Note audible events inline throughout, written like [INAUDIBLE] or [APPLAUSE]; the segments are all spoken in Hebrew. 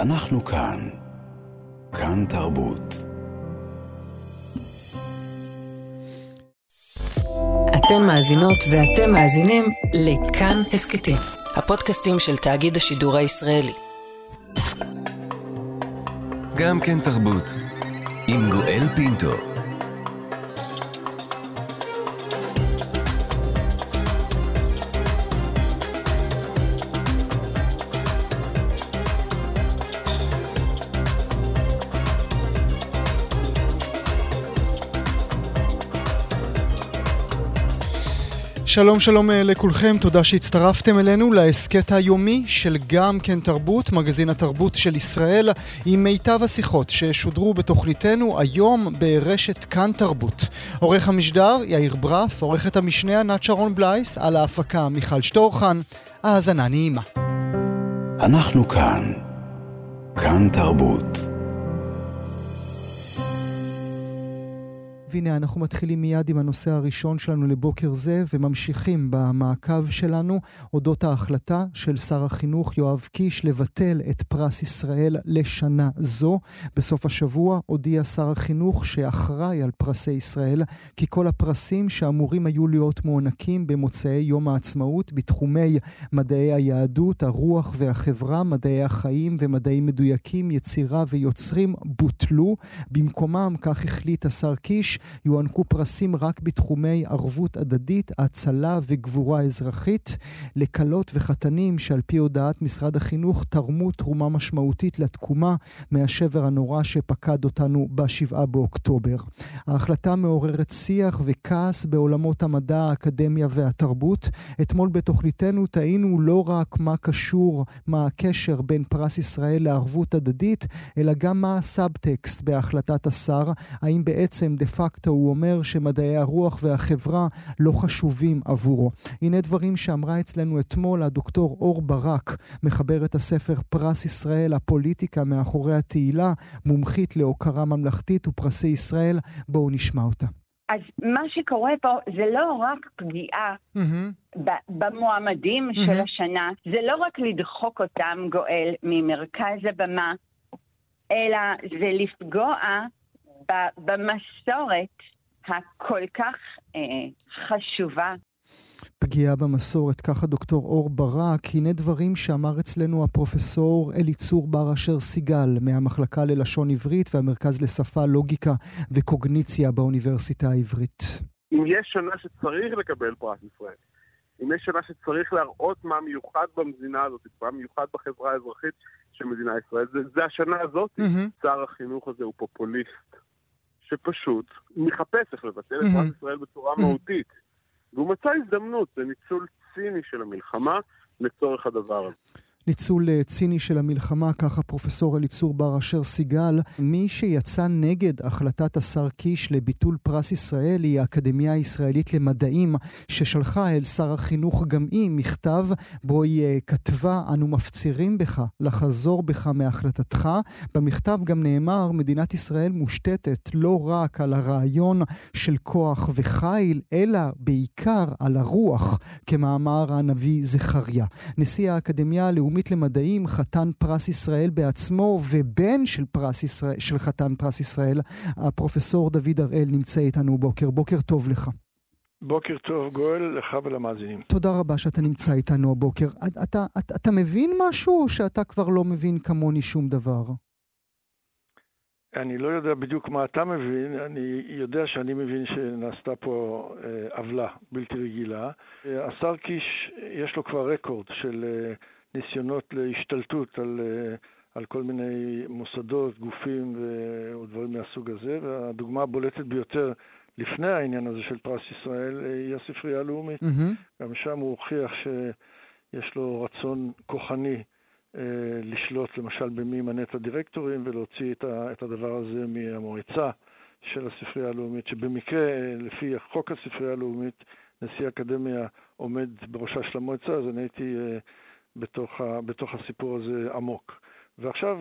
אנחנו כאן. כאן תרבות. אתן מאזינות ואתם מאזינים לכאן הסכתים, הפודקאסטים של תאגיד השידור הישראלי. גם כן תרבות, עם גואל פינטו. שלום שלום אה, לכולכם, תודה שהצטרפתם אלינו להסכת היומי של גם כן תרבות, מגזין התרבות של ישראל, עם מיטב השיחות ששודרו בתוכניתנו היום ברשת כאן תרבות. עורך המשדר יאיר ברף, עורכת המשנה ענת שרון בלייס, על ההפקה מיכל שטורחן, האזנה נעימה. אנחנו כאן. כאן תרבות. והנה אנחנו מתחילים מיד עם הנושא הראשון שלנו לבוקר זה וממשיכים במעקב שלנו אודות ההחלטה של שר החינוך יואב קיש לבטל את פרס ישראל לשנה זו. בסוף השבוע הודיע שר החינוך שאחראי על פרסי ישראל כי כל הפרסים שאמורים היו להיות מוענקים במוצאי יום העצמאות בתחומי מדעי היהדות, הרוח והחברה, מדעי החיים ומדעים מדויקים, יצירה ויוצרים בוטלו. במקומם, כך החליט השר קיש, יוענקו פרסים רק בתחומי ערבות הדדית, הצלה וגבורה אזרחית לכלות וחתנים שעל פי הודעת משרד החינוך תרמו תרומה משמעותית לתקומה מהשבר הנורא שפקד אותנו ב-7 באוקטובר. ההחלטה מעוררת שיח וכעס בעולמות המדע, האקדמיה והתרבות. אתמול בתוכניתנו טעינו לא רק מה קשור, מה הקשר בין פרס ישראל לערבות הדדית, אלא גם מה הסאבטקסט בהחלטת השר, האם בעצם דה פקטו פקטו הוא אומר שמדעי הרוח והחברה לא חשובים עבורו. הנה דברים שאמרה אצלנו אתמול הדוקטור אור ברק, מחברת הספר פרס ישראל, הפוליטיקה מאחורי התהילה, מומחית להוקרה ממלכתית ופרסי ישראל. בואו נשמע אותה. אז מה שקורה פה זה לא רק פגיעה mm-hmm. במועמדים mm-hmm. של השנה, זה לא רק לדחוק אותם, גואל, ממרכז הבמה, אלא זה לפגוע במסורת הכל כך אה, חשובה. פגיעה במסורת, ככה דוקטור אור ברק, הנה דברים שאמר אצלנו הפרופסור אליצור בר אשר סיגל מהמחלקה ללשון עברית והמרכז לשפה, לוגיקה וקוגניציה באוניברסיטה העברית. אם יש שנה שצריך לקבל פרס ישראל, אם יש שנה שצריך להראות מה מיוחד במדינה הזאת, מה מיוחד בחברה האזרחית של מדינת ישראל, זה, זה השנה הזאת. Mm-hmm. שר החינוך הזה הוא פופוליסט. שפשוט מחפש איך לבטל את פרס ישראל בצורה מהותית. והוא מצא הזדמנות, זה ניצול ציני של המלחמה לצורך הדבר הזה. ניצול אה, ציני של המלחמה, ככה פרופסור אליצור בר אשר סיגל. מי שיצא נגד החלטת השר קיש לביטול פרס ישראל היא האקדמיה הישראלית למדעים, ששלחה אל שר החינוך גם היא מכתב בו היא אה, כתבה, אנו מפצירים בך לחזור בך מהחלטתך. במכתב גם נאמר, מדינת ישראל מושתתת לא רק על הרעיון של כוח וחיל, אלא בעיקר על הרוח, כמאמר הנביא זכריה. נשיא האקדמיה הלאומית הלאומית למדעים, חתן פרס ישראל בעצמו ובן של, פרס ישראל, של חתן פרס ישראל, הפרופסור דוד הראל נמצא איתנו בוקר. בוקר טוב לך. בוקר טוב, גואל, לך ולמאזינים. תודה רבה שאתה נמצא איתנו הבוקר. אתה, אתה, אתה, מבין משהו או שאתה כבר לא מבין כמוני שום דבר? אני לא יודע בדיוק מה אתה מבין, אני יודע שאני מבין שנעשתה פה אה, עוולה בלתי רגילה. אה, השר קיש, יש לו כבר רקורד של אה, ניסיונות להשתלטות על, אה, על כל מיני מוסדות, גופים ודברים מהסוג הזה, והדוגמה הבולטת ביותר לפני העניין הזה של פרס ישראל אה, היא הספרייה הלאומית. Mm-hmm. גם שם הוא הוכיח שיש לו רצון כוחני אה, לשלוט למשל במי ימנה את הדירקטורים ולהוציא את, ה, את הדבר הזה מהמועצה של הספרייה הלאומית, שבמקרה, לפי חוק הספרייה הלאומית, נשיא האקדמיה עומד בראשה של המועצה, אז אני הייתי בתוך, ה, בתוך הסיפור הזה עמוק. ועכשיו,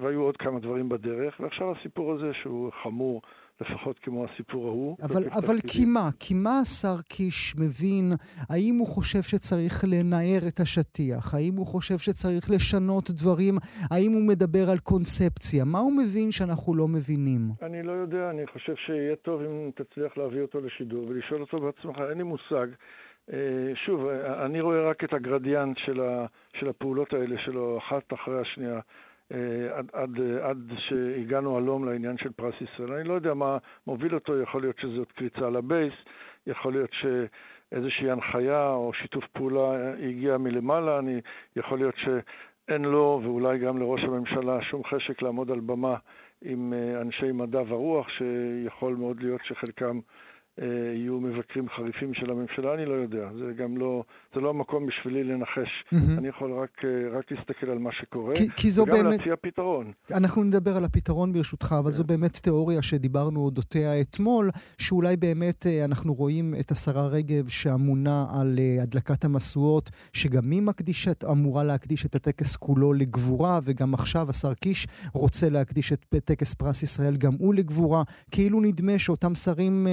והיו עוד כמה דברים בדרך, ועכשיו הסיפור הזה שהוא חמור לפחות כמו הסיפור ההוא. אבל, אבל כי מה? כי מה השר קיש מבין? האם הוא חושב שצריך לנער את השטיח? האם הוא חושב שצריך לשנות דברים? האם הוא מדבר על קונספציה? מה הוא מבין שאנחנו לא מבינים? אני לא יודע, אני חושב שיהיה טוב אם תצליח להביא אותו לשידור ולשאול אותו בעצמך, אין לי מושג. אה, שוב, אני רואה רק את הגרדיאנט של, ה, של הפעולות האלה שלו, אחת אחרי השנייה. אה, עד, עד, עד שהגענו הלום לעניין של פרס ישראל. אני לא יודע מה מוביל אותו, יכול להיות שזאת קריצה לבייס, יכול להיות שאיזושהי הנחיה או שיתוף פעולה הגיע מלמעלה, אני, יכול להיות שאין לו ואולי גם לראש הממשלה שום חשק לעמוד על במה עם אה, אנשי מדע ורוח, שיכול מאוד להיות שחלקם אה, יהיו מבקרים חריפים של הממשלה, אני לא יודע. זה גם לא, זה לא המקום בשבילי לנחש. Mm-hmm. אני יכול רק, אה, רק להסתכל על מה שקורה, כי, כי זו וגם באמת... להציע פתרון. אנחנו נדבר על הפתרון ברשותך, אבל yeah. זו כן. באמת תיאוריה שדיברנו אודותיה אתמול, שאולי באמת אה, אנחנו רואים את השרה רגב שאמונה על הדלקת המשואות, שגם היא מקדישת, אמורה להקדיש את הטקס כולו לגבורה, וגם עכשיו השר קיש רוצה להקדיש את טקס פרס ישראל גם הוא לגבורה. כאילו נדמה שאותם שרים...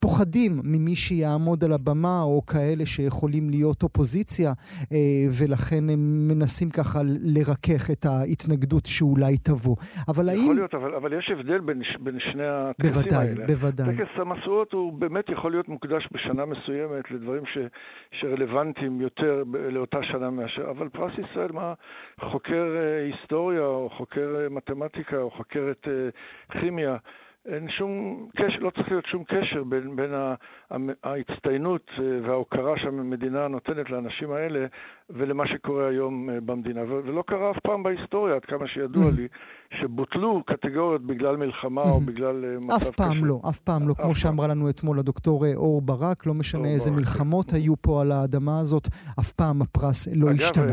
פוחדים ממי שיעמוד על הבמה, או כאלה שיכולים להיות אופוזיציה, אה, ולכן הם מנסים ככה לרכך את ההתנגדות שאולי תבוא. אבל האם... יכול להיות, אבל, אבל יש הבדל בין, בין שני הטקסים בוודאי, האלה. בוודאי, בוודאי. טקס המשואות הוא באמת יכול להיות מוקדש בשנה מסוימת לדברים ש, שרלוונטיים יותר לאותה שנה מאשר, אבל פרס ישראל, מה, חוקר אה, היסטוריה, או חוקר אה, מתמטיקה, או חוקרת כימיה, אין שום קשר, לא צריך להיות שום קשר בין, בין ההצטיינות אה, וההוקרה שהמדינה נותנת לאנשים האלה ולמה שקורה היום אה, במדינה. ולא קרה אף פעם בהיסטוריה, עד כמה שידוע לי, שבוטלו קטגוריות בגלל מלחמה או בגלל אה, מצב קשה. אף פעם לא, אף פעם לא. כמו שאמרה לנו אתמול הדוקטור אור ברק, לא משנה איזה מלחמות כן. היו פה על האדמה הזאת, אף פעם הפרס לא השתנה.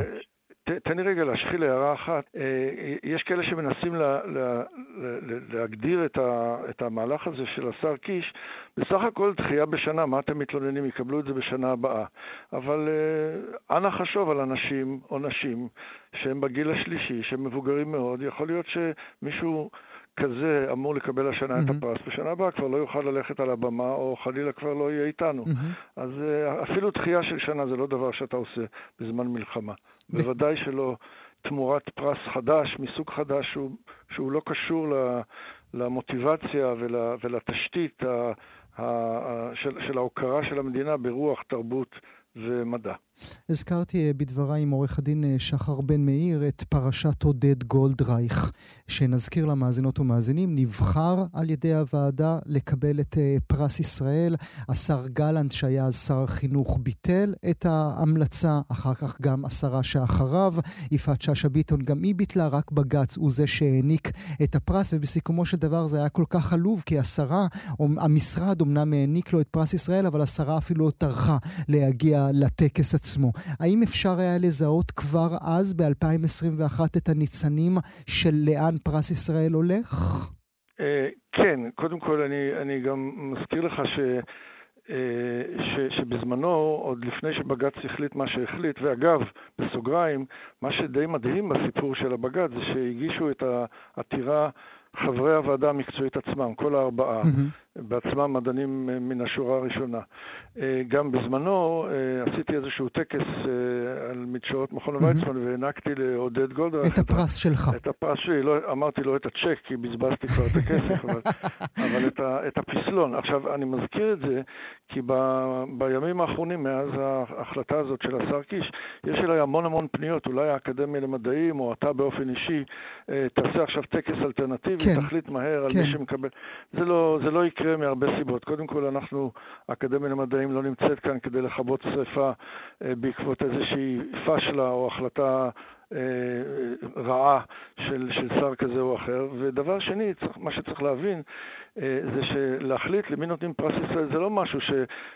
תן לי רגע להשחיל הערה אחת. אה, יש כאלה שמנסים לה, לה, לה, להגדיר את, ה, את המהלך הזה של השר קיש, בסך הכל דחייה בשנה, מה אתם מתלוננים? יקבלו את זה בשנה הבאה. אבל אה, אנא חשוב על אנשים או נשים שהם בגיל השלישי, שהם מבוגרים מאוד, יכול להיות שמישהו... כזה אמור לקבל השנה mm-hmm. את הפרס, בשנה הבאה כבר לא יוכל ללכת על הבמה, או חלילה כבר לא יהיה איתנו. Mm-hmm. אז uh, אפילו דחייה של שנה זה לא דבר שאתה עושה בזמן מלחמה. בוודאי שלא תמורת פרס חדש, מסוג חדש, שהוא, שהוא לא קשור למוטיבציה ול, ולתשתית ה, ה, ה, של, של ההוקרה של המדינה ברוח, תרבות ומדע. הזכרתי אה, בדבריי עם עורך הדין אה, שחר בן מאיר את פרשת עודד גולדרייך, שנזכיר למאזינות ומאזינים, נבחר על ידי הוועדה לקבל את אה, פרס ישראל. השר גלנט, שהיה אז שר החינוך, ביטל את ההמלצה, אחר כך גם השרה שאחריו, יפעת שאשא ביטון, גם היא ביטלה, רק בג"ץ הוא זה שהעניק את הפרס, ובסיכומו של דבר זה היה כל כך עלוב, כי השרה, המשרד אמנם העניק לו את פרס ישראל, אבל השרה אפילו לא טרחה להגיע לטקס עצמו. האם אפשר היה לזהות כבר אז, ב-2021, את הניצנים של לאן פרס ישראל הולך? אה, כן, קודם כל אני, אני גם מזכיר לך ש... אה, ש, שבזמנו, עוד לפני שבג"ץ החליט מה שהחליט, ואגב, בסוגריים, מה שדי מדהים בסיפור של הבג"ץ זה שהגישו את העתירה חברי הוועדה המקצועית עצמם, כל הארבעה, mm-hmm. בעצמם מדענים אה, מן השורה הראשונה. אה, גם בזמנו אה, עשיתי איזשהו טקס על מדשאות מכון mm-hmm. ויצמן והענקתי לעודד גולדרח. את הפרס שלך. את הפרס שלי, לא, אמרתי לו את הצ'ק כי בזבזתי כבר את הכסף, אבל, [LAUGHS] אבל את, ה, את הפסלון. עכשיו, אני מזכיר את זה כי ב, בימים האחרונים, מאז ההחלטה הזאת של השר קיש, יש אליי המון המון פניות, אולי האקדמיה למדעים או אתה באופן אישי, תעשה עכשיו טקס אלטרנטיבי. כן. ותחליט מהר כן. על מי שמקבל. זה לא, זה לא יקרה מהרבה סיבות. קודם כל, אנחנו, האקדמיה למדעים לא נמצאת כאן כדי לכבות שרפה אה, בעקבות איזושהי פשלה או החלטה רעה של, של שר כזה או אחר. ודבר שני, צריך, מה שצריך להבין, אה, זה שלהחליט למי נותנים פרס ישראל זה לא משהו ש,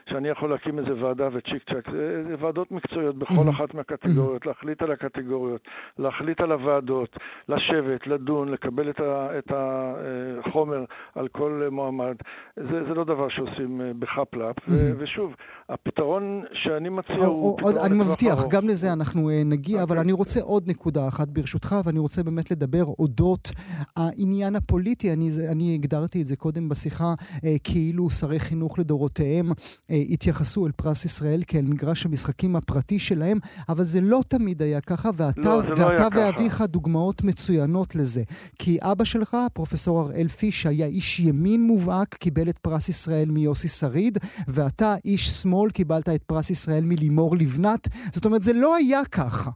שאני יכול להקים איזה ועדה וצ'יק צ'אק, זה, זה ועדות מקצועיות בכל אחת מהקטגוריות, להחליט על הקטגוריות, להחליט על הוועדות, לשבת, לדון, לקבל את, ה, את החומר על כל מועמד. זה, זה לא דבר שעושים אה, בחפלאפ, ושוב, הפתרון שאני מציע הוא פתרון אני מבטיח, גם לזה אנחנו נגיע, אבל אוקיי. אני רוצה עוד נקודה אחת ברשותך, ואני רוצה באמת לדבר אודות העניין הפוליטי. אני, אני הגדרתי את זה קודם בשיחה, אה, כאילו שרי חינוך לדורותיהם אה, התייחסו אל פרס ישראל כאל מגרש המשחקים הפרטי שלהם, אבל זה לא תמיד היה ככה, ואתה, לא, לא ואתה ואביך דוגמאות מצוינות לזה. כי אבא שלך, פרופסור הראל פיש, היה איש ימין מובהק, קיבל את פרס ישראל מיוסי שריד, ואתה איש שמאל, קיבלת את פרס ישראל מלימור לבנת. זאת אומרת, זה לא היה ככה.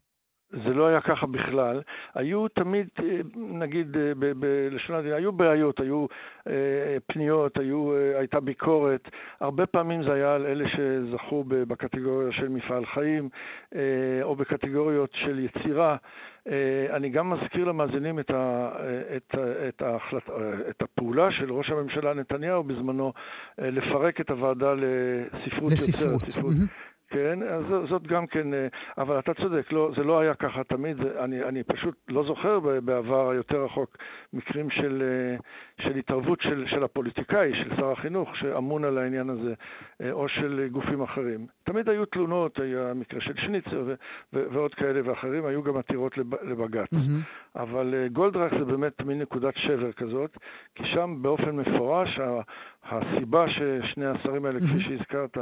זה לא היה ככה בכלל. היו תמיד, אה, נגיד, אה, בלשון המדינה, היו בעיות, היו אה, פניות, היו, הייתה ביקורת. הרבה פעמים זה היה על אלה שזכו בקטגוריה של מפעל חיים, או בקטגוריות של יצירה. אני גם מזכיר למאזינים את, ה, את, את, ההחלט, את הפעולה של ראש הממשלה נתניהו בזמנו לפרק את הוועדה לספרות לספרות. יוצרת. ספרות. Mm-hmm. כן, אז זאת גם כן, אה, אבל אתה צודק, לא, זה לא היה ככה תמיד, זה, אני, אני פשוט לא זוכר בעבר היותר רחוק מקרים של, אה, של התערבות של, של הפוליטיקאי, של שר החינוך, שאמון על העניין הזה, אה, או של גופים אחרים. תמיד היו תלונות, היה מקרה של שניצר ו, ו, ועוד כאלה ואחרים, היו גם עתירות לב, לבג"ץ. Mm-hmm. אבל גולדרק זה באמת מין נקודת שבר כזאת, כי שם באופן מפורש, הסיבה ששני השרים האלה, כפי שהזכרת,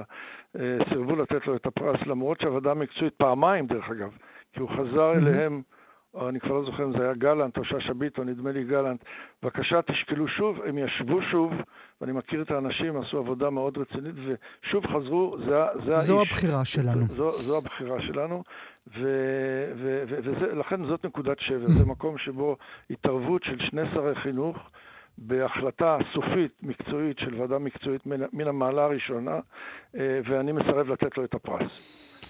סירבו לתת לו את הפרס, למרות שהוועדה המקצועית, פעמיים דרך אגב, כי הוא חזר אליהם, אני כבר לא זוכר אם זה היה גלנט או שאשא ביטון, נדמה לי גלנט, בבקשה תשקלו שוב, הם ישבו שוב, ואני מכיר את האנשים, עשו עבודה מאוד רצינית, ושוב חזרו, זה, זה זו האיש. הבחירה שלנו. זו, זו הבחירה שלנו, ולכן זאת נקודת שבר, זה מקום שבו התערבות של שני שרי חינוך, בהחלטה סופית, מקצועית, של ועדה מקצועית מן, המעלה הראשונה, אה, ואני מסרב לתת לו את הפרס.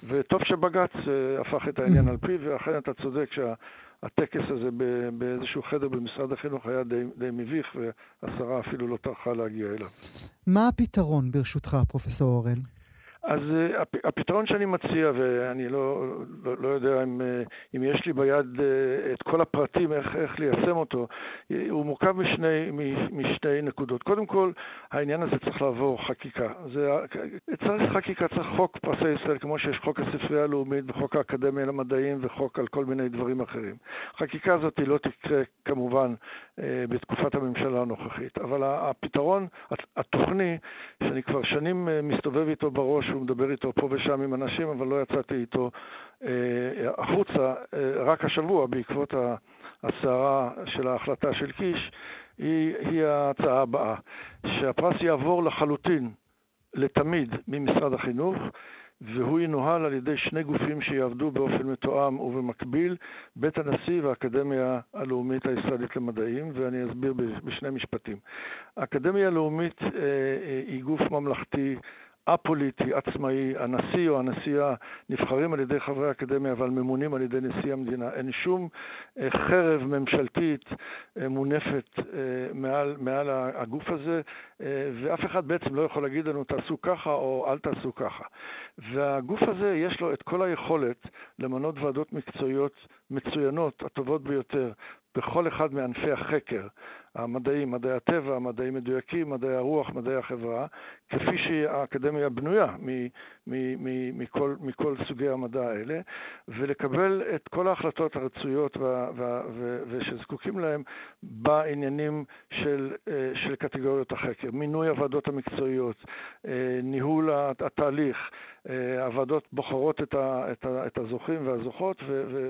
וטוב שבג"ץ אה, הפך את העניין על פיו, ואכן אתה צודק שהטקס הזה באיזשהו חדר במשרד החינוך היה די, די מביך, והשרה אפילו לא טרחה להגיע אליו. מה הפתרון, ברשותך, פרופסור אורן? אז uh, הפתרון שאני מציע, ואני לא, לא, לא יודע אם, uh, אם יש לי ביד uh, את כל הפרטים איך, איך ליישם אותו, הוא מורכב משני, משתי נקודות. קודם כל, העניין הזה צריך לעבור חקיקה. זה, צריך חקיקה, צריך חוק פרסי ישראל, כמו שיש חוק הספרייה הלאומית וחוק האקדמיה למדעים וחוק על כל מיני דברים אחרים. החקיקה הזאת לא תקרה כמובן בתקופת הממשלה הנוכחית, אבל הפתרון התוכני, שאני כבר שנים מסתובב איתו בראש, שהוא מדבר איתו פה ושם עם אנשים, אבל לא יצאתי איתו אה, החוצה אה, רק השבוע בעקבות הסערה של ההחלטה של קיש, היא, היא ההצעה הבאה, שהפרס יעבור לחלוטין, לתמיד, ממשרד החינוך, והוא ינוהל על ידי שני גופים שיעבדו באופן מתואם ובמקביל, בית הנשיא והאקדמיה הלאומית הישראלית למדעים, ואני אסביר בשני משפטים. האקדמיה הלאומית אה, אה, היא גוף ממלכתי א-פוליטי, עצמאי, הנשיא או הנשיאה נבחרים על ידי חברי האקדמיה אבל ממונים על ידי נשיא המדינה. אין שום אה, חרב ממשלתית אה, מונפת אה, מעל, מעל הגוף הזה, ואף אחד בעצם לא יכול להגיד לנו תעשו ככה או אל תעשו ככה. והגוף הזה יש לו את כל היכולת למנות ועדות מקצועיות מצוינות, הטובות ביותר, בכל אחד מענפי החקר, המדעים, מדעי הטבע, מדעים מדויקים, מדעי הרוח, מדעי החברה, כפי שהאקדמיה בנויה מכל, מכל סוגי המדע האלה, ולקבל את כל ההחלטות הרצויות ושזקוקים להם בעניינים של, אה, של קטגוריות החקר, מינוי הוועדות המקצועיות, אה, ניהול התהליך, הוועדות בוחרות את, ה, את, ה, את הזוכים והזוכות,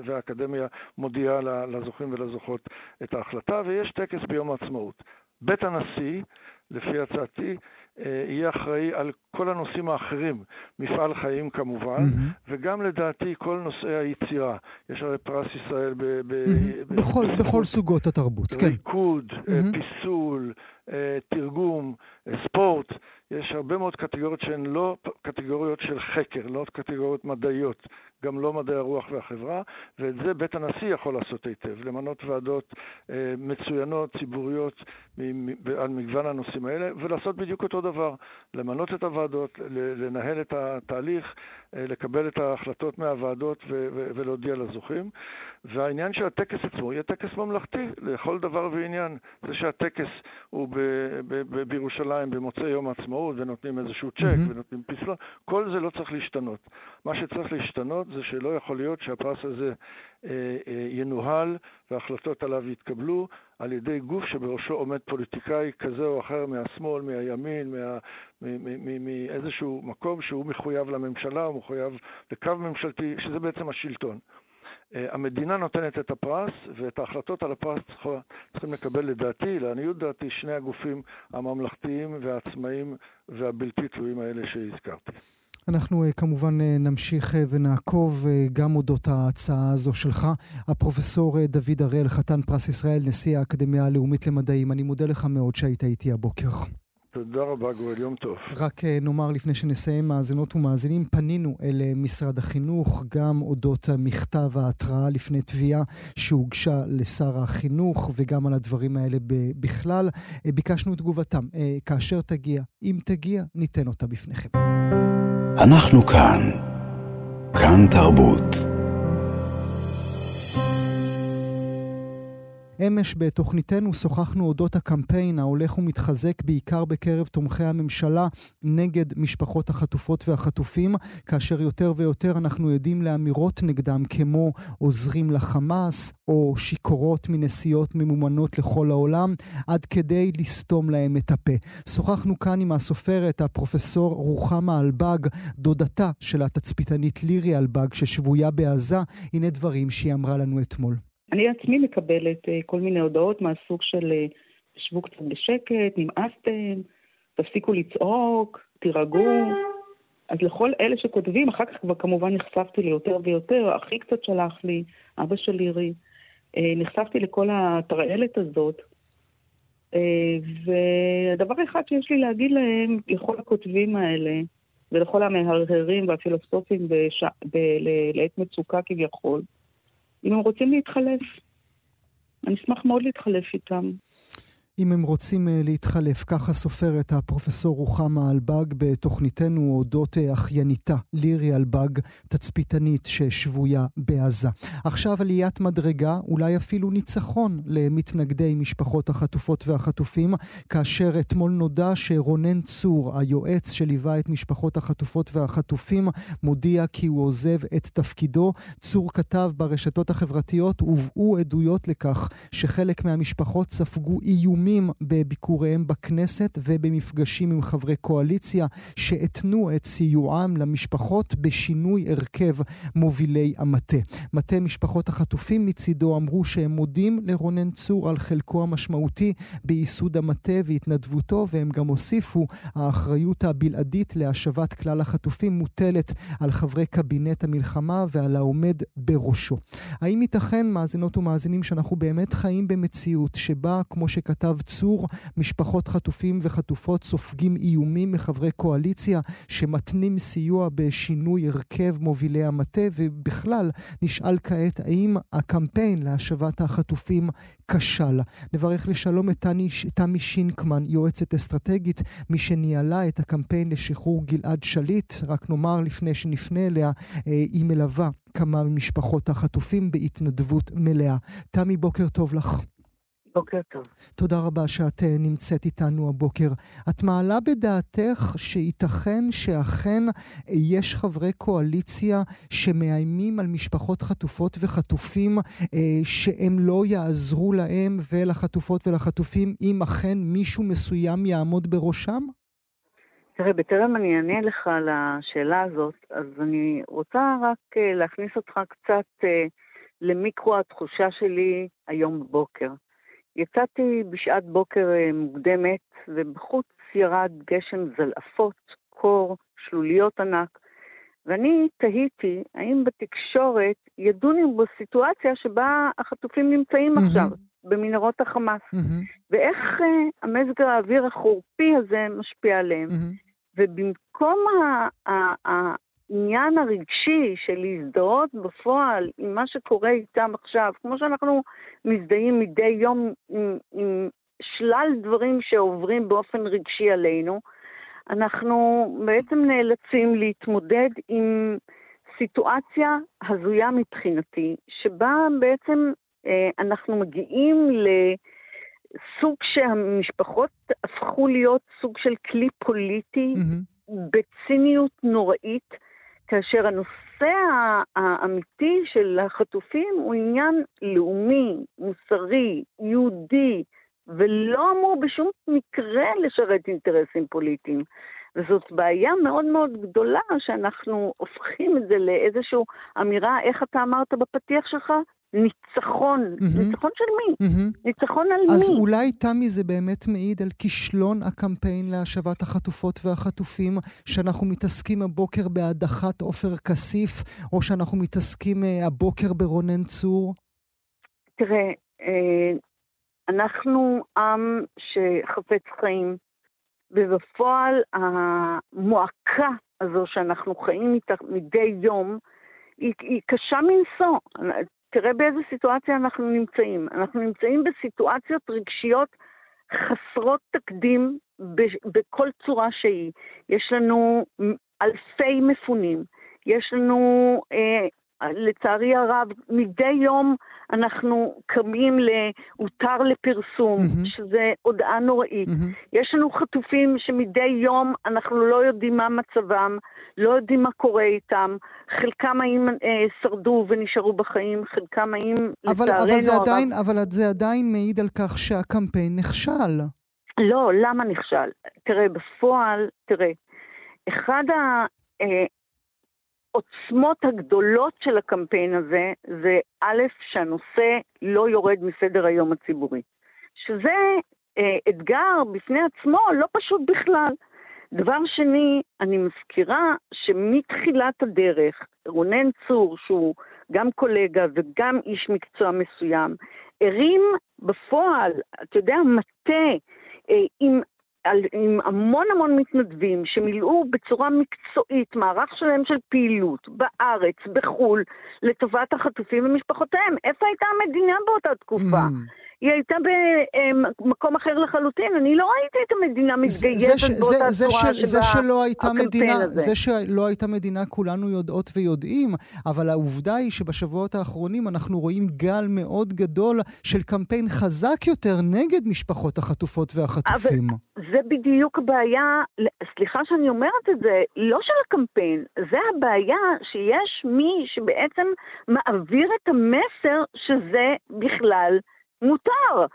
והאקדמיה מודיעה לזוכים ולזוכות את ההחלטה, ויש טקס ביום העצמאות. בית הנשיא, לפי הצעתי, אה, יהיה אחראי על כל הנושאים האחרים, מפעל חיים כמובן, mm-hmm. וגם לדעתי כל נושאי היצירה. יש הרי פרס ישראל ב... ב, mm-hmm. ב בכל, בכל סוגות התרבות, כן. ריקוד, mm-hmm. פיסול, אה, תרגום, ספורט. יש הרבה מאוד קטגוריות שהן לא קטגוריות של חקר, לא קטגוריות מדעיות. גם לא מדעי הרוח והחברה, ואת זה בית הנשיא יכול לעשות היטב, למנות ועדות אה, מצוינות, ציבוריות, על מגוון הנושאים האלה, ולעשות בדיוק אותו דבר, למנות את הוועדות, לנהל את התהליך, אה, לקבל את ההחלטות מהוועדות ולהודיע לזוכים. והעניין של הטקס עצמו יהיה טקס ממלכתי לכל דבר ועניין. זה שהטקס הוא בירושלים במוצאי יום העצמאות ונותנים איזשהו צ'ק mm-hmm. ונותנים פסלון, כל זה לא צריך להשתנות. מה שצריך להשתנות זה שלא יכול להיות שהפרס הזה אה, אה, ינוהל וההחלטות עליו יתקבלו על ידי גוף שבראשו עומד פוליטיקאי כזה או אחר מהשמאל, מהימין, מה, מאיזשהו מקום שהוא מחויב לממשלה, הוא מחויב לקו ממשלתי, שזה בעצם השלטון. אה, המדינה נותנת את הפרס, ואת ההחלטות על הפרס צריכים לקבל לדעתי, לעניות דעתי, שני הגופים הממלכתיים והעצמאיים והבלתי תלויים האלה שהזכרתי. אנחנו אה, כמובן אה, נמשיך ונעקוב גם אודות ההצעה הזו שלך. הפרופסור דוד הראל, חתן פרס ישראל, נשיא האקדמיה הלאומית למדעים, אני מודה לך מאוד שהיית איתי הבוקר. תודה רבה, גואל, יום טוב. רק אה, נאמר לפני שנסיים, מאזינות ומאזינים, פנינו אל אה, משרד החינוך, גם אודות מכתב ההתראה לפני תביעה שהוגשה לשר החינוך, וגם על הדברים האלה בכלל. אה, ביקשנו את תגובתם. כאשר תגיע, אם תגיע, ניתן אותה בפניכם. אנחנו כאן. כאן תרבות. אמש בתוכניתנו שוחחנו אודות הקמפיין ההולך ומתחזק בעיקר בקרב תומכי הממשלה נגד משפחות החטופות והחטופים, כאשר יותר ויותר אנחנו עדים לאמירות נגדם כמו עוזרים לחמאס או שיכורות מנסיעות ממומנות לכל העולם, עד כדי לסתום להם את הפה. שוחחנו כאן עם הסופרת הפרופסור רוחמה אלבג, דודתה של התצפיתנית לירי אלבג ששבויה בעזה. הנה דברים שהיא אמרה לנו אתמול. אני עצמי מקבלת אה, כל מיני הודעות מהסוג של אה, תשבו קצת בשקט, נמאסתם, תפסיקו לצעוק, תירגעו. אז לכל אלה שכותבים, אחר כך כבר כמובן נחשפתי ליותר ויותר, אחי קצת שלח לי, אבא של לירי. אה, נחשפתי לכל הטרעלת הזאת. ודבר אחד שיש לי להגיד להם, לכל הכותבים האלה, ולכל המהרהרים והפילוסופים בש... ב... לעת מצוקה כביכול, אם הם רוצים להתחלף. אני אשמח מאוד להתחלף איתם. אם הם רוצים אה, להתחלף. ככה סופרת הפרופסור רוחמה אלבג בתוכניתנו אודות אה, אחייניתה, לירי אלבג, תצפיתנית ששבויה בעזה. עכשיו עליית מדרגה, אולי אפילו ניצחון למתנגדי משפחות החטופות והחטופים, כאשר אתמול נודע שרונן צור, היועץ שליווה את משפחות החטופות והחטופים, מודיע כי הוא עוזב את תפקידו. צור כתב ברשתות החברתיות, הובאו עדויות לכך שחלק מהמשפחות ספגו איומים איומים בביקוריהם בכנסת ובמפגשים עם חברי קואליציה שהתנו את סיועם למשפחות בשינוי הרכב מובילי המטה. מטה משפחות החטופים מצידו אמרו שהם מודים לרונן צור על חלקו המשמעותי בייסוד המטה והתנדבותו, והם גם הוסיפו, האחריות הבלעדית להשבת כלל החטופים מוטלת על חברי קבינט המלחמה ועל העומד בראשו. האם ייתכן, מאזינות ומאזינים, שאנחנו באמת חיים במציאות שבה, כמו שכתב צור, משפחות חטופים וחטופות סופגים איומים מחברי קואליציה שמתנים סיוע בשינוי הרכב מובילי המטה, ובכלל נשאל כעת האם הקמפיין להשבת החטופים כשל. נברך לשלום את תמי שינקמן, יועצת אסטרטגית, מי שניהלה את הקמפיין לשחרור גלעד שליט. רק נאמר לפני שנפנה אליה, אה, היא מלווה כמה ממשפחות החטופים בהתנדבות מלאה. תמי, בוקר טוב לך. בוקר טוב. תודה רבה שאת אה, נמצאת איתנו הבוקר. את מעלה בדעתך שייתכן שאכן אה, יש חברי קואליציה שמאיימים על משפחות חטופות וחטופים אה, שהם לא יעזרו להם ולחטופות ולחטופים אם אכן מישהו מסוים יעמוד בראשם? תראה, בטרם אני אענה לך על השאלה הזאת, אז אני רוצה רק להכניס אותך קצת למיקרו התחושה שלי היום בבוקר. יצאתי בשעת בוקר אה, מוקדמת, ובחוץ ירד גשם זלעפות, קור, שלוליות ענק, ואני תהיתי האם בתקשורת ידונו בסיטואציה שבה החטופים נמצאים mm-hmm. עכשיו, במנהרות החמאס, mm-hmm. ואיך uh, המזג האוויר החורפי הזה משפיע עליהם. Mm-hmm. ובמקום העניין הרגשי של להזדהות בפועל עם מה שקורה איתם עכשיו, כמו שאנחנו מזדהים מדי יום עם, עם שלל דברים שעוברים באופן רגשי עלינו, אנחנו בעצם נאלצים להתמודד עם סיטואציה הזויה מבחינתי, שבה בעצם אה, אנחנו מגיעים לסוג שהמשפחות הפכו להיות סוג של כלי פוליטי mm-hmm. בציניות נוראית, כאשר הנושא האמיתי של החטופים הוא עניין לאומי, מוסרי, יהודי, ולא אמור בשום מקרה לשרת אינטרסים פוליטיים. וזאת בעיה מאוד מאוד גדולה שאנחנו הופכים את זה לאיזושהי אמירה, איך אתה אמרת בפתיח שלך? ניצחון. Mm-hmm. ניצחון של מי? Mm-hmm. ניצחון על אז מי? אז אולי, תמי, זה באמת מעיד על כישלון הקמפיין להשבת החטופות והחטופים, שאנחנו מתעסקים הבוקר בהדחת עופר כסיף, או שאנחנו מתעסקים uh, הבוקר ברונן צור? תראה, uh, אנחנו עם שחפץ חיים, ובפועל המועקה הזו שאנחנו חיים איתה מדי יום, היא, היא קשה מנשוא. תראה באיזה סיטואציה אנחנו נמצאים. אנחנו נמצאים בסיטואציות רגשיות חסרות תקדים בכל צורה שהיא. יש לנו אלפי מפונים, יש לנו אה, לצערי הרב, מדי יום אנחנו קמים ל"הותר לפרסום", mm-hmm. שזה הודעה נוראית. Mm-hmm. יש לנו חטופים שמדי יום אנחנו לא יודעים מה מצבם, לא יודעים מה קורה איתם. חלקם האם אה, שרדו ונשארו בחיים, חלקם האם לצערנו הרב... אבל זה, עדיין, אבל זה עדיין מעיד על כך שהקמפיין נכשל. לא, למה נכשל? תראה, בפועל, תראה, אחד ה... העוצמות הגדולות של הקמפיין הזה זה א', שהנושא לא יורד מסדר היום הציבורי. שזה אה, אתגר בפני עצמו לא פשוט בכלל. דבר שני, אני מזכירה שמתחילת הדרך, רונן צור, שהוא גם קולגה וגם איש מקצוע מסוים, הרים בפועל, אתה יודע, מטה אה, עם על, עם המון המון מתנדבים שמילאו בצורה מקצועית מערך שלם של פעילות בארץ, בחו"ל, לטובת החטופים ומשפחותיהם. איפה הייתה המדינה באותה תקופה? Mm. היא הייתה במקום אחר לחלוטין. אני לא ראיתי את המדינה מתגייסת באותה זה, צורה שבה זה שלא הייתה מדינה, הזה. זה שלא הייתה מדינה כולנו יודעות ויודעים, אבל העובדה היא שבשבועות האחרונים אנחנו רואים גל מאוד גדול של קמפיין חזק יותר נגד משפחות החטופות והחטופים. אבל זה בדיוק הבעיה, סליחה שאני אומרת את זה, לא של הקמפיין, זה הבעיה שיש מי שבעצם מעביר את המסר שזה בכלל מותר,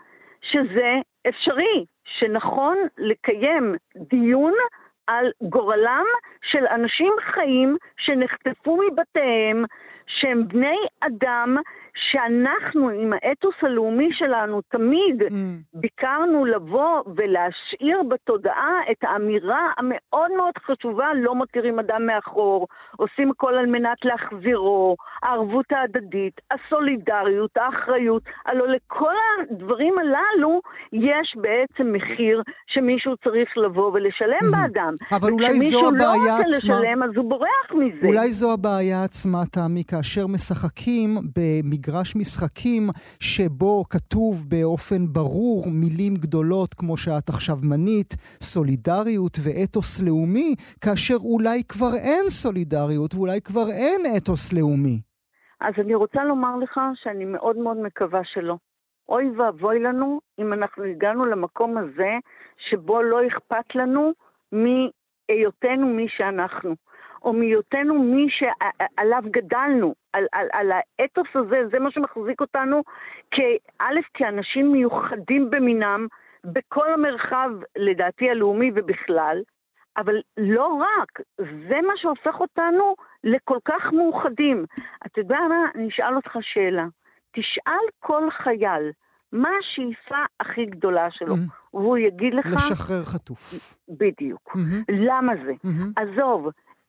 שזה אפשרי, שנכון לקיים דיון על גורלם של אנשים חיים שנחטפו מבתיהם, שהם בני אדם שאנחנו, עם האתוס הלאומי שלנו, תמיד mm. ביקרנו לבוא ולהשאיר בתודעה את האמירה המאוד מאוד חשובה, לא מותירים אדם מאחור, עושים הכל על מנת להחזירו, הערבות ההדדית, הסולידריות, האחריות. הלוא לכל הדברים הללו יש בעצם מחיר שמישהו צריך לבוא ולשלם mm. באדם. אבל אולי זו הבעיה עצמה. וכשמישהו לא רוצה לשלם, אז הוא בורח מזה. אולי זו הבעיה עצמה, תמי, כאשר משחקים במגרש... מגרש משחקים שבו כתוב באופן ברור מילים גדולות כמו שאת עכשיו מנית, סולידריות ואתוס לאומי, כאשר אולי כבר אין סולידריות ואולי כבר אין אתוס לאומי. אז אני רוצה לומר לך שאני מאוד מאוד מקווה שלא. אוי ואבוי לנו אם אנחנו הגענו למקום הזה שבו לא אכפת לנו מהיותנו מי שאנחנו. או מהיותנו מי שעליו גדלנו, על, על, על האתוס הזה, זה מה שמחזיק אותנו כא', כאנשים מיוחדים במינם, בכל המרחב, לדעתי, הלאומי ובכלל, אבל לא רק, זה מה שהופך אותנו לכל כך מאוחדים. אתה יודע מה? אני אשאל אותך שאלה. תשאל כל חייל, מה השאיפה הכי גדולה שלו? Mm-hmm. והוא יגיד לך... לשחרר חטוף. בדיוק. Mm-hmm. למה זה? Mm-hmm. עזוב,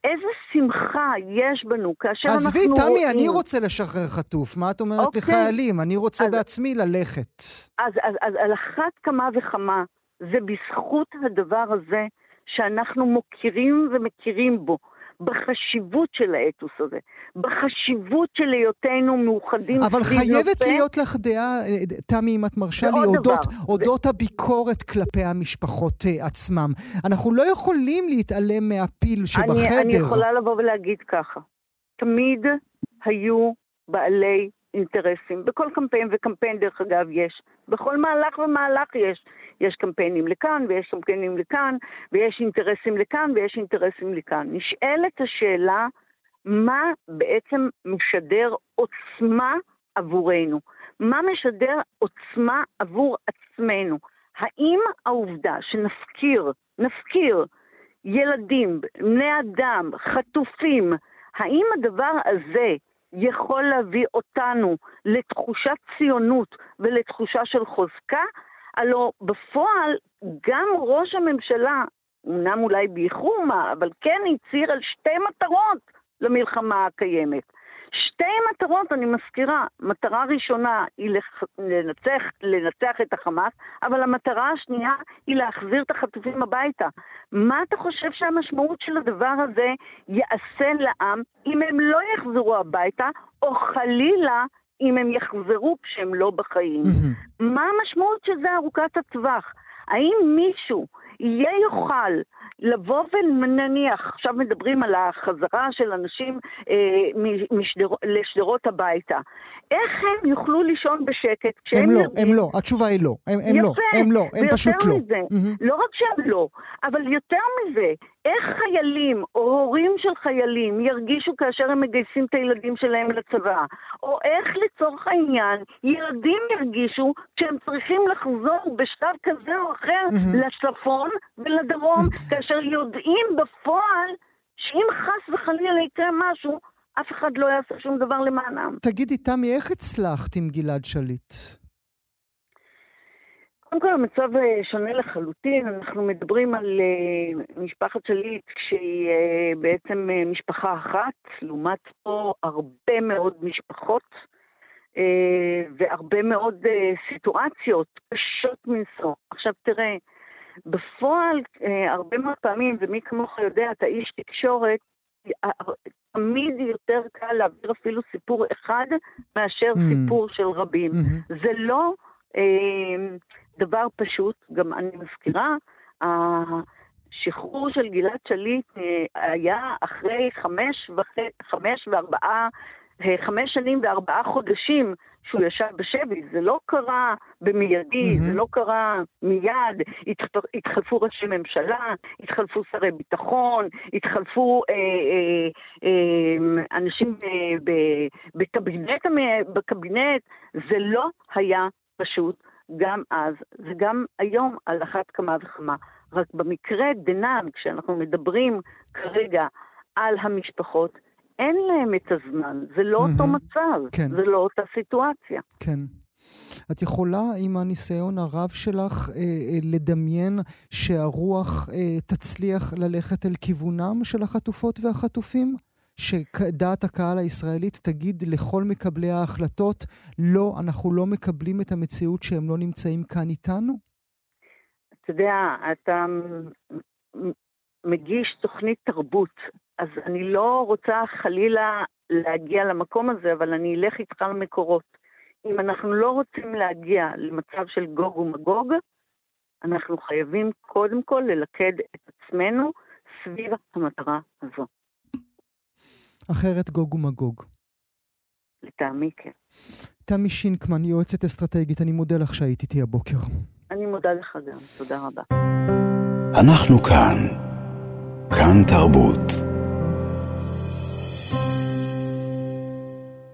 איזה שמחה יש בנו כאשר אנחנו רואים... עזבי, תמי, אני רוצה לשחרר חטוף. מה את אומרת אוקיי. לחיילים? אני רוצה אז, בעצמי ללכת. אז, אז, אז על אחת כמה וכמה, זה בזכות הדבר הזה שאנחנו מוקירים ומכירים בו. בחשיבות של האתוס הזה, בחשיבות של היותנו מאוחדים אבל חייבת יוצא. להיות לך דעה, תמי, אם את מרשה לי, אודות, אודות ו... הביקורת כלפי המשפחות uh, עצמם. אנחנו לא יכולים להתעלם מהפיל שבחדר. אני, אני יכולה לבוא ולהגיד ככה, תמיד היו בעלי אינטרסים. בכל קמפיין, וקמפיין דרך אגב יש, בכל מהלך ומהלך יש. יש קמפיינים לכאן ויש קמפיינים לכאן, ויש אינטרסים לכאן ויש אינטרסים לכאן. נשאלת השאלה, מה בעצם משדר עוצמה עבורנו? מה משדר עוצמה עבור עצמנו? האם העובדה שנפקיר, נפקיר ילדים, בני אדם, חטופים, האם הדבר הזה יכול להביא אותנו לתחושת ציונות ולתחושה של חוזקה? הלוא בפועל גם ראש הממשלה, אמנם אולי באיחור מה, אבל כן הצהיר על שתי מטרות למלחמה הקיימת. שתי מטרות, אני מזכירה, מטרה ראשונה היא לנצח, לנצח את החמאס, אבל המטרה השנייה היא להחזיר את החטופים הביתה. מה אתה חושב שהמשמעות של הדבר הזה יעשה לעם אם הם לא יחזרו הביתה, או חלילה אם הם יחזרו כשהם לא בחיים? מה המשמעות של זה ארוכת הטווח? האם מישהו יהיה יוכל לבוא ונניח, עכשיו מדברים על החזרה של אנשים אה, משדר, לשדרות הביתה. איך הם יוכלו לישון בשקט כשהם... הם לא, הם לא, התשובה היא לא. הם, הם לא, הם לא, הם פשוט לא. מזה, mm-hmm. לא רק שהם לא, אבל יותר מזה, איך חיילים או הורים של חיילים ירגישו כאשר הם מגייסים את הילדים שלהם לצבא? או איך לצורך העניין ילדים ירגישו כשהם צריכים לחזור בשלב כזה או אחר mm-hmm. לצפון ולדרום, כאשר יודעים בפועל שאם חס וחלילה יקרה משהו, אף אחד לא יעשה שום דבר למענם. תגידי, תמי, איך הצלחת עם גלעד שליט? קודם כל המצב אה, שונה לחלוטין, אנחנו מדברים על uh, משפחת שליט כשהיא uh, בעצם משפחה אחת, לעומת פה הרבה מאוד משפחות והרבה מאוד סיטואציות קשות מנשוא. עכשיו תראה, בפועל הרבה מאוד פעמים, ומי כמוך יודע, אתה איש תקשורת, תמיד יותר קל להעביר אפילו סיפור אחד מאשר mm. סיפור של רבים. Mm-hmm. זה לא אה, דבר פשוט, גם אני מזכירה, השחרור של גלעד שליט אה, היה אחרי חמש, וח... חמש וארבעה, אה, חמש שנים וארבעה חודשים שהוא ישב בשבי, זה לא קרה במיידי, mm-hmm. זה לא קרה מיד, התחלפו ראשי ממשלה, התחלפו שרי ביטחון, התחלפו אה, אה, אה, אנשים אה, ב, בקבינט, בקבינט, זה לא היה פשוט גם אז וגם היום על אחת כמה וכמה. רק במקרה דנן, כשאנחנו מדברים כרגע על המשפחות, אין להם את הזמן, זה לא mm-hmm. אותו מצב, כן. זה לא אותה סיטואציה. כן. את יכולה עם הניסיון הרב שלך אה, אה, לדמיין שהרוח אה, תצליח ללכת אל כיוונם של החטופות והחטופים? שדעת הקהל הישראלית תגיד לכל מקבלי ההחלטות, לא, אנחנו לא מקבלים את המציאות שהם לא נמצאים כאן איתנו? אתה יודע, אתה מגיש תוכנית תרבות, אז אני לא רוצה חלילה להגיע למקום הזה, אבל אני אלך איתך למקורות. אם אנחנו לא רוצים להגיע למצב של גוג ומגוג, אנחנו חייבים קודם כל ללכד את עצמנו סביב המטרה הזו. אחרת גוג ומגוג. לטעמי כן. תמי שינקמן, יועצת אסטרטגית, אני מודה לך שהיית איתי הבוקר. אני מודה לך גם, תודה רבה. אנחנו כאן. כאן תרבות.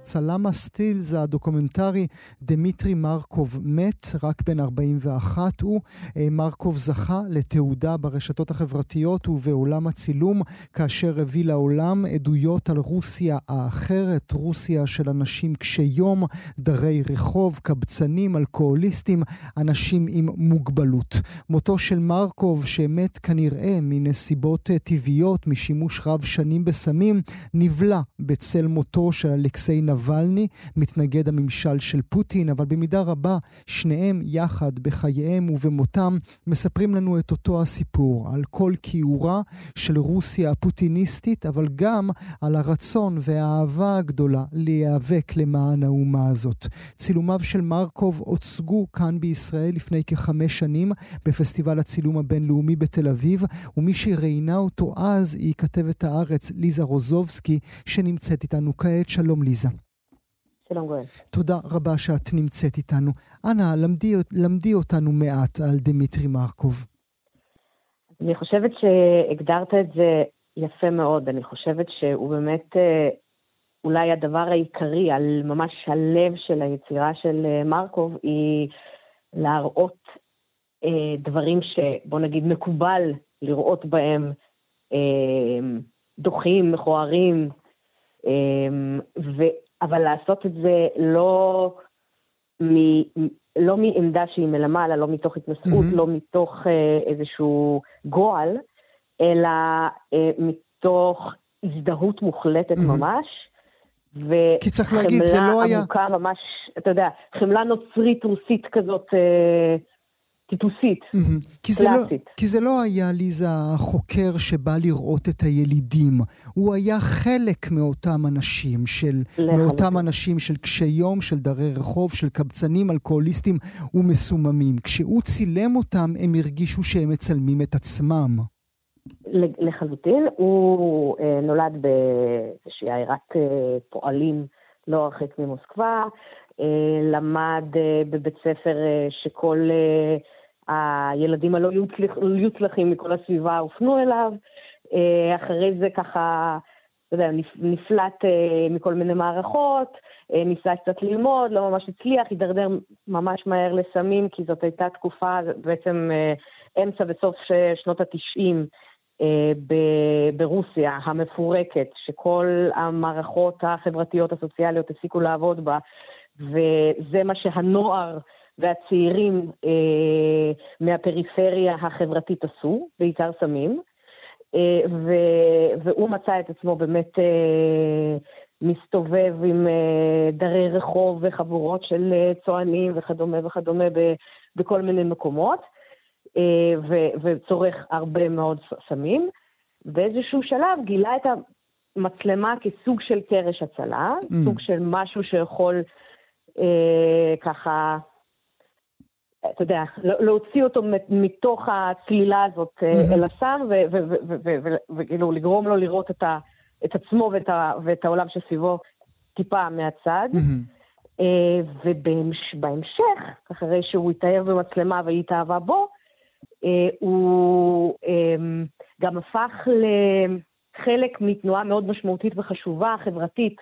צלם סטילס הדוקומנטרי דמיטרי מרקוב מת, רק בן 41 הוא. אה, מרקוב זכה לתעודה ברשתות החברתיות ובעולם הצילום, כאשר הביא לעולם עדויות על רוסיה האחרת, רוסיה של אנשים קשי יום, דרי רחוב, קבצנים, אלכוהוליסטים, אנשים עם מוגבלות. מותו של מרקוב, שמת כנראה מנסיבות טבעיות, משימוש רב שנים בסמים, נבלע בצל מותו של אלכסיי נבלני, מתנגד הממשל של פוטין, אבל במידה רבה שניהם יחד בחייהם ובמותם מספרים לנו את אותו הסיפור, על כל כיעורה של רוסיה הפוטיניסטית, אבל גם על הרצון והאהבה הגדולה להיאבק למען האומה הזאת. צילומיו של מרקוב הוצגו כאן בישראל לפני כחמש שנים בפסטיבל הצילום הבינלאומי בתל אביב, ומי שראיינה אותו אז היא כתבת הארץ ליזה רוזובסקי, שנמצאת איתנו כעת. שלום ליזה. שלום גואל. תודה רבה שאת נמצאת איתנו. אנא, למדי, למדי אותנו מעט על דמיטרי מרקוב. אני חושבת שהגדרת את זה יפה מאוד. אני חושבת שהוא באמת אה, אולי הדבר העיקרי, על ממש הלב של היצירה של אה, מרקוב, היא להראות אה, דברים שבוא נגיד מקובל לראות בהם אה, דוחים, מכוערים, אה, ו, אבל לעשות את זה לא, מ, לא מעמדה שהיא מלמעלה, לא מתוך התנשאות, mm-hmm. לא מתוך אה, איזשהו גועל, אלא אה, מתוך הזדהות מוחלטת mm-hmm. ממש. כי צריך להגיד, זה לא היה... וחמלה עמוקה ממש, אתה יודע, חמלה נוצרית רוסית כזאת, אה, טיפוסית, כי זה, לא, כי זה לא היה, ליזה, החוקר שבא לראות את הילידים. הוא היה חלק מאותם אנשים, של, מאותם אנשים של קשי יום, של דרי רחוב, של קבצנים, אלכוהוליסטים ומסוממים. כשהוא צילם אותם, הם הרגישו שהם מצלמים את עצמם. לחלוטין. הוא אה, נולד באיזושהי עיירת אה, פועלים לא הרחק ממוסקבה, אה, למד בבית ספר שכל הילדים הלא יוצלחים מכל הסביבה הופנו אליו. אה, אחרי זה ככה, אתה יודע, נפלט אה, מכל מיני מערכות, אה, ניסה קצת ללמוד, לא ממש הצליח, הידרדר ממש מהר לסמים, כי זאת הייתה תקופה, בעצם אמצע וסוף שנות התשעים. ברוסיה המפורקת, שכל המערכות החברתיות הסוציאליות הפסיקו לעבוד בה, וזה מה שהנוער והצעירים אה, מהפריפריה החברתית עשו, בעיקר סמים, אה, ו, והוא מצא את עצמו באמת אה, מסתובב עם אה, דרי רחוב וחבורות של אה, צוענים וכדומה וכדומה ב, בכל מיני מקומות, אה, ו, וצורך הרבה מאוד סמים. באיזשהו שלב גילה את המצלמה כסוג של קרש הצלה, mm. סוג של משהו שיכול אה, ככה אתה יודע, לא, להוציא אותו מתוך הצלילה הזאת mm-hmm. אל הסם, וכאילו לגרום לו לראות את, ה, את עצמו ואת, ה, ואת העולם שסביבו טיפה מהצד. Mm-hmm. ובהמשך, אחרי שהוא התאהב במצלמה והיא התאהבה בו, אה, הוא גם הפך לחלק מתנועה מאוד משמעותית וחשובה, חברתית,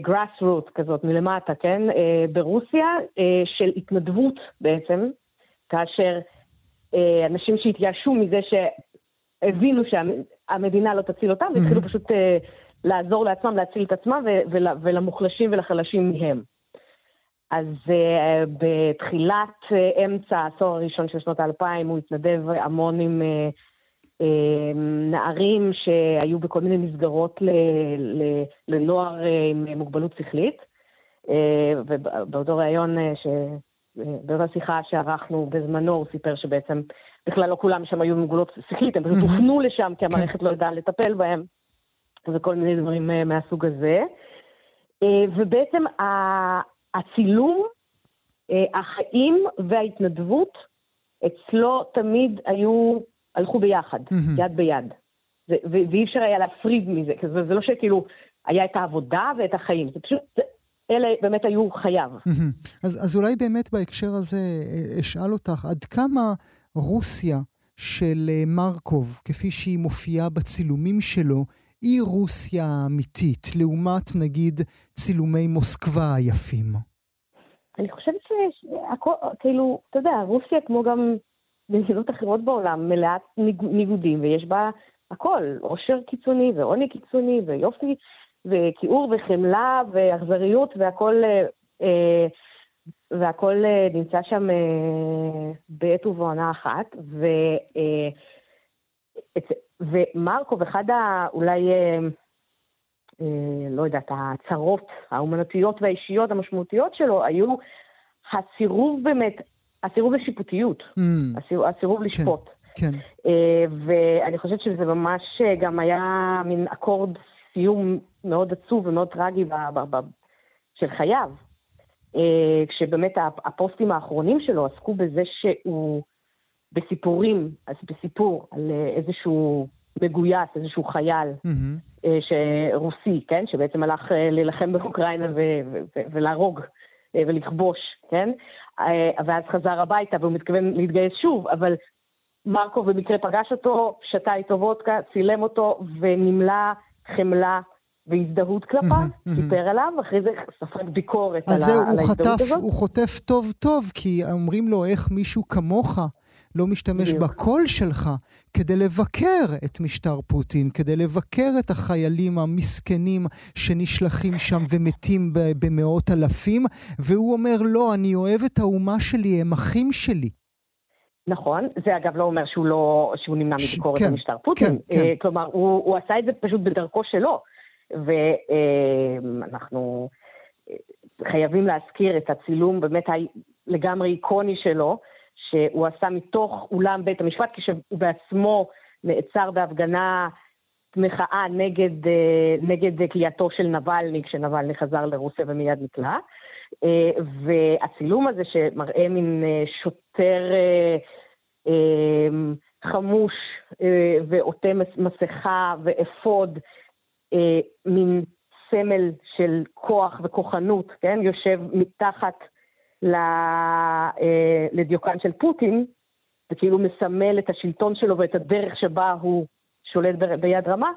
גראס uh, רוט כזאת מלמטה, כן? Uh, ברוסיה, uh, של התנדבות בעצם, כאשר אנשים שהתייאשו מזה שהבינו שהמדינה לא תציל אותם, mm-hmm. והתחילו פשוט לעזור לעצמם, להציל את עצמם ול, ולמוחלשים ולחלשים מהם. אז uh, בתחילת uh, אמצע העשור הראשון של שנות האלפיים הוא התנדב המון עם... Uh, נערים שהיו בכל מיני מסגרות לנוער אה, עם מוגבלות שכלית. אה, ובאותו ראיון, אה, ש... באותה שיחה שערכנו בזמנו, הוא סיפר שבעצם בכלל לא כולם שם היו מוגבלות שכלית, הם פשוט הופנו לשם כי המערכת לא ידעה לטפל בהם, וכל מיני דברים מהסוג הזה. ובעצם הצילום, החיים וההתנדבות אצלו תמיד היו הלכו ביחד, mm-hmm. יד ביד. זה, ו- ואי אפשר היה להפריד מזה, כי זה, זה לא שכאילו היה את העבודה ואת החיים, זה פשוט, אלה באמת היו חייו. אז, אז אולי באמת בהקשר הזה אה, אשאל אותך, עד כמה רוסיה של אה, מרקוב, כפי שהיא מופיעה בצילומים שלו, היא רוסיה אמיתית, לעומת נגיד צילומי מוסקבה היפים? אני חושבת שהכל, כאילו, אתה יודע, רוסיה כמו גם במדינות אחרות בעולם מלאת ניגודים, ויש בה הכל, עושר קיצוני ועוני קיצוני ויופי וכיעור וחמלה ואכזריות והכל, אה, והכל אה, נמצא שם אה, בעת ובעונה אחת. ו, אה, ומרקוב, אחד ה... אולי... אה, אה, לא יודעת, הצרות האומנותיות והאישיות המשמעותיות שלו היו הסירוב באמת, הסירוב לשיפוטיות, mm. הסירוב, הסירוב כן, לשפוט. כן. אה, ואני חושבת שזה ממש אה, גם היה מין אקורד סיום מאוד עצוב ומאוד טרגי ב, ב, ב, של חייו. כשבאמת הפוסטים האחרונים שלו עסקו בזה שהוא בסיפורים, אז בסיפור על איזשהו מגויס, איזשהו חייל mm-hmm. שרוסי, כן? שבעצם הלך אה, להילחם באוקראינה ו- ו- ולהרוג אה, ולכבוש, כן? ואז חזר הביתה והוא מתכוון להתגייס שוב, אבל מרקו במקרה פגש אותו, שתה איתו וודקה, צילם אותו ונמלא חמלה והזדהות כלפיו, סיפר עליו, אחרי זה ספג ביקורת על, על ההזדהות הזאת. הוא חוטף טוב טוב, כי אומרים לו איך מישהו כמוך לא משתמש בדיוק. בקול שלך כדי לבקר את משטר פוטין, כדי לבקר את החיילים המסכנים שנשלחים שם ומתים במאות אלפים, והוא אומר, לא, אני אוהב את האומה שלי, הם אחים שלי. נכון, זה אגב לא אומר שהוא לא, שהוא נמנע מביקורת כן, במשטר פוטין. כן, כן. Uh, כלומר, הוא, הוא עשה את זה פשוט בדרכו שלו. ואנחנו uh, חייבים להזכיר את הצילום באמת לגמרי איקוני שלו, שהוא עשה מתוך אולם בית המשפט, כשהוא בעצמו נעצר בהפגנה מחאה נגד, אה, נגד כליאתו של נבלני, כשנבלני חזר לרוסיה ומיד נקלע. אה, והצילום הזה שמראה מין אה, שוטר חמוש ועוטה מסכה ואפוד, מין סמל של כוח וכוחנות, כן? יושב מתחת לדיוקן של פוטין, וכאילו מסמל את השלטון שלו ואת הדרך שבה הוא שולט ביד רמה,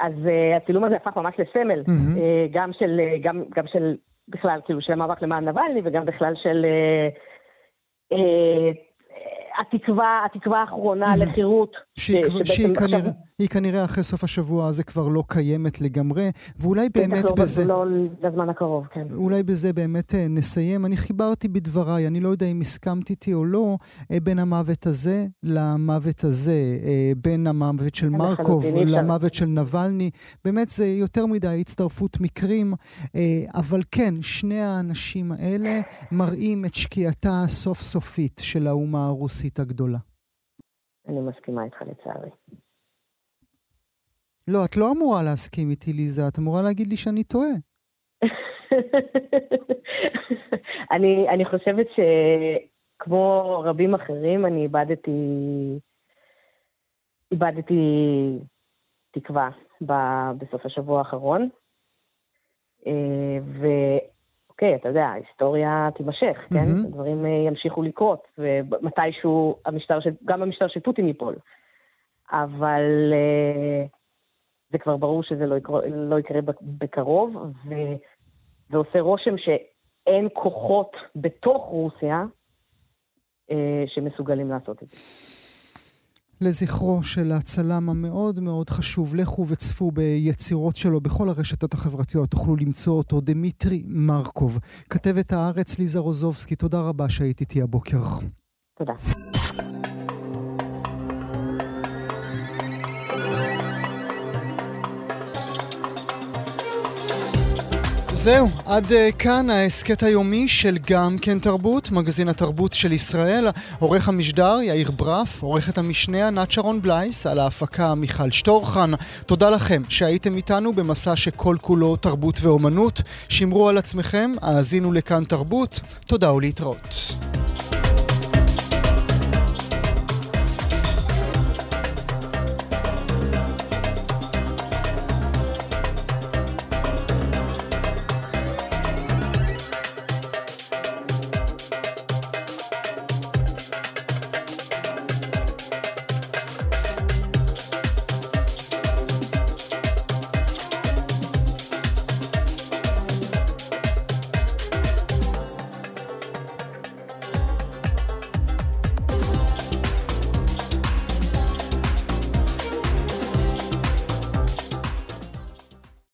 אז uh, הצילום הזה הפך ממש לסמל, mm-hmm. גם של, גם, גם של, בכלל, כאילו, של המאבק למען נבלני, וגם בכלל של התקווה, התקווה האחרונה לחירות. שהיא, שהיא, כנראה, עכשיו... היא כנראה אחרי סוף השבוע הזה כבר לא קיימת לגמרי, ואולי באמת לא, בזה... לא לזמן הקרוב, כן. אולי בזה באמת אה, נסיים. אני חיברתי בדבריי, אני לא יודע אם הסכמת איתי או לא, אה, בין המוות הזה למוות הזה, אה, בין המוות של מרקוב למוות של נבלני. באמת זה יותר מדי הצטרפות מקרים, אבל כן, שני האנשים האלה מראים את שקיעתה הסוף סופית של האומה הרוסית הגדולה. אני מסכימה איתך לצערי. לא, את לא אמורה להסכים איתי, ליזה, את אמורה להגיד לי שאני טועה. [LAUGHS] אני, אני חושבת שכמו רבים אחרים, אני איבדתי, איבדתי תקווה ב, בסוף השבוע האחרון. אה, ואוקיי, אתה יודע, ההיסטוריה תימשך, כן? Mm-hmm. הדברים אה, ימשיכו לקרות, ומתישהו המשטר של, גם המשטר של פוטין ייפול. אבל... Uh, זה כבר ברור שזה לא יקרה, לא יקרה בקרוב, ו, ועושה רושם שאין כוחות בתוך רוסיה אה, שמסוגלים לעשות את זה. לזכרו של הצלם המאוד מאוד חשוב, לכו וצפו ביצירות שלו בכל הרשתות החברתיות, תוכלו למצוא אותו, דמיטרי מרקוב. כתבת הארץ ליזה רוזובסקי, תודה רבה שהיית איתי הבוקר. תודה. זהו, עד uh, כאן ההסכת היומי של גם כן תרבות, מגזין התרבות של ישראל. עורך המשדר יאיר ברף, עורכת המשנה ענת שרון בלייס, על ההפקה מיכל שטורחן. תודה לכם שהייתם איתנו במסע שכל כולו תרבות ואומנות. שמרו על עצמכם, האזינו לכאן תרבות. תודה ולהתראות.